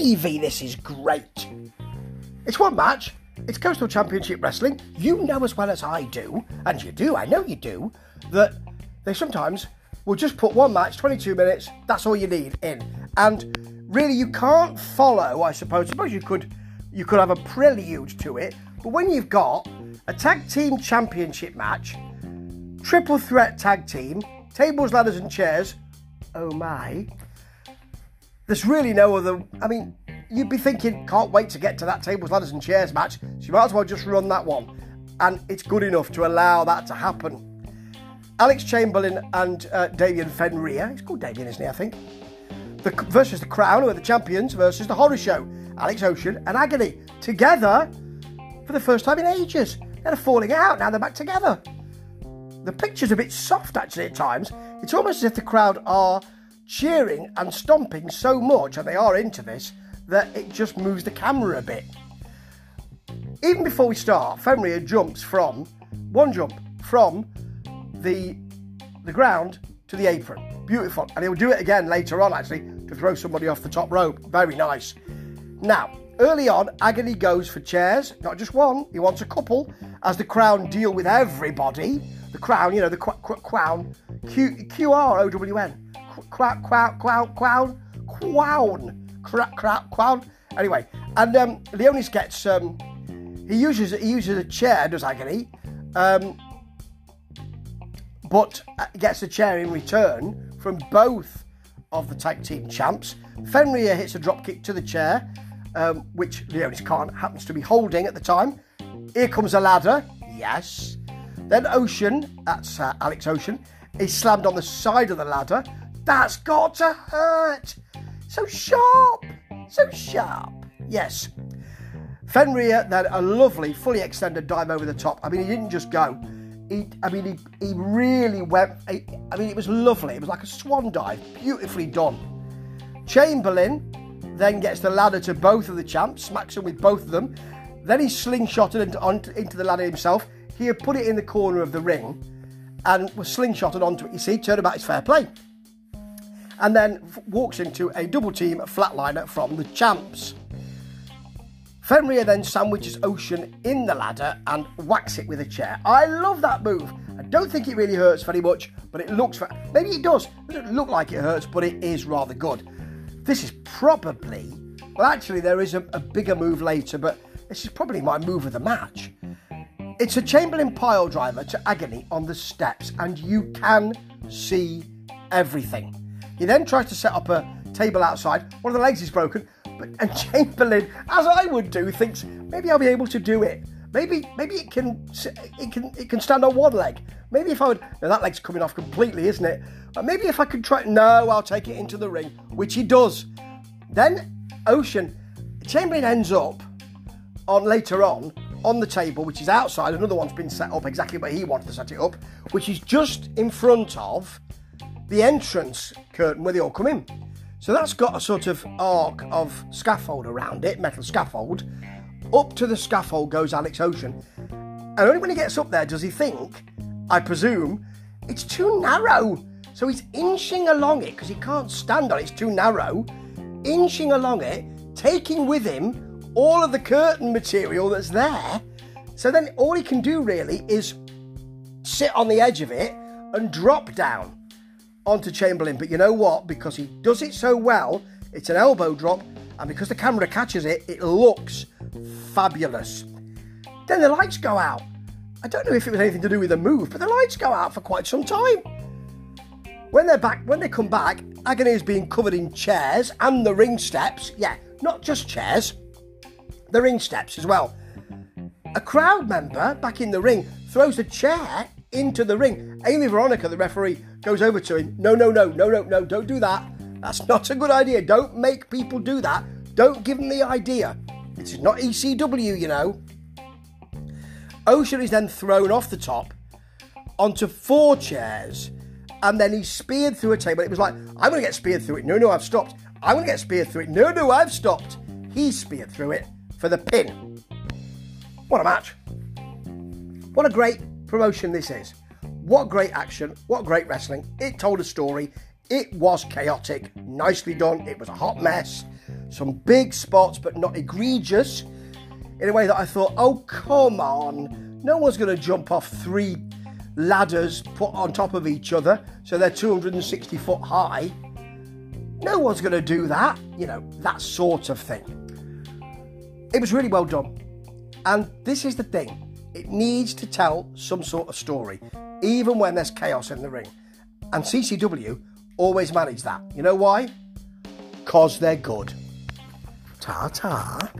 gravy, this is great. It's one match. It's Coastal Championship Wrestling. You know as well as I do, and you do, I know you do, that they sometimes will just put one match, 22 minutes, that's all you need in. And really, you can't follow, I suppose. I suppose you could, you could have a prelude to it, but when you've got a tag team championship match, triple threat tag team, tables, ladders, and chairs, oh my, there's really no other. I mean, you'd be thinking, can't wait to get to that tables, ladders, and chairs match. So you might as well just run that one. And it's good enough to allow that to happen. Alex Chamberlain and uh, Damien Fenrir, he's called Damien, isn't he? I think. The, versus the Crown, who are the champions, versus the Horror Show, Alex Ocean and Agony, together for the first time in ages. They're falling out, now they're back together. The picture's a bit soft actually at times. It's almost as if the crowd are cheering and stomping so much, and they are into this, that it just moves the camera a bit. Even before we start, Fenrir jumps from one jump from the the ground to the apron. Beautiful. And he'll do it again later on actually to throw somebody off the top rope. Very nice. Now, early on, Agony goes for chairs, not just one, he wants a couple, as the crown deal with everybody. The crown, you know, the qu- qu- crown, Q Q R O W N. Crown, crown, crown, crown, crown, crown, crown. Anyway, and um, Leonis gets um, he uses he uses a chair, does Agony, um, but uh, gets a chair in return from both of the tag team champs. Fenrir hits a drop kick to the chair, um, which Leonis can't happens to be holding at the time. Here comes a ladder, yes. Then Ocean, that's uh, Alex Ocean, is slammed on the side of the ladder. That's got to hurt. So sharp, so sharp. Yes. Fenrir then a lovely, fully extended dive over the top. I mean, he didn't just go. He, I mean, he, he really went. He, I mean, it was lovely. It was like a swan dive, beautifully done. Chamberlain then gets the ladder to both of the champs, smacks him with both of them. Then he slingshotted into, onto, into the ladder himself. He had put it in the corner of the ring and was slingshotted onto it. You see, turnabout is fair play. And then walks into a double team flatliner from the champs. Fenrir then sandwiches Ocean in the ladder and whacks it with a chair. I love that move. I don't think it really hurts very much, but it looks. Maybe it does. It doesn't look like it hurts, but it is rather good. This is probably. Well, actually, there is a, a bigger move later, but this is probably my move of the match. It's a Chamberlain pile driver to agony on the steps, and you can see everything. He then tries to set up a table outside. One of the legs is broken, but and Chamberlain, as I would do, thinks maybe I'll be able to do it. Maybe maybe it can it can it can stand on one leg. Maybe if I would now that leg's coming off completely, isn't it? But maybe if I could try no, I'll take it into the ring, which he does. Then Ocean Chamberlain ends up on later on on the table, which is outside. Another one's been set up exactly where he wanted to set it up, which is just in front of the entrance curtain where they all come in. So that's got a sort of arc of scaffold around it, metal scaffold. Up to the scaffold goes Alex Ocean. And only when he gets up there does he think, I presume, it's too narrow. So he's inching along it because he can't stand on it, it's too narrow. Inching along it, taking with him all of the curtain material that's there. So then all he can do really is sit on the edge of it and drop down onto Chamberlain. But you know what? Because he does it so well, it's an elbow drop, and because the camera catches it, it looks fabulous. Then the lights go out. I don't know if it was anything to do with the move, but the lights go out for quite some time. When they're back, when they come back, Agony is being covered in chairs and the ring steps. Yeah, not just chairs the ring steps as well. A crowd member back in the ring throws a chair into the ring. Amy Veronica, the referee, goes over to him. No, no, no, no, no, no, don't do that. That's not a good idea. Don't make people do that. Don't give them the idea. This is not ECW, you know. Ocean is then thrown off the top onto four chairs and then he's speared through a table. It was like, I'm going to get speared through it. No, no, I've stopped. I'm going to get speared through it. No, no, I've stopped. He's speared through it for the pin. What a match. What a great promotion this is. What great action. What great wrestling. It told a story. It was chaotic. Nicely done. It was a hot mess. some big spots, but not egregious, in a way that I thought, oh, come on, no one's going to jump off three ladders put on top of each other so they're 260 foot high. No one's going to do that, you know, that sort of thing. It was really well done. And this is the thing it needs to tell some sort of story, even when there's chaos in the ring. And CCW always manage that. You know why? Because they're good. Ta ta.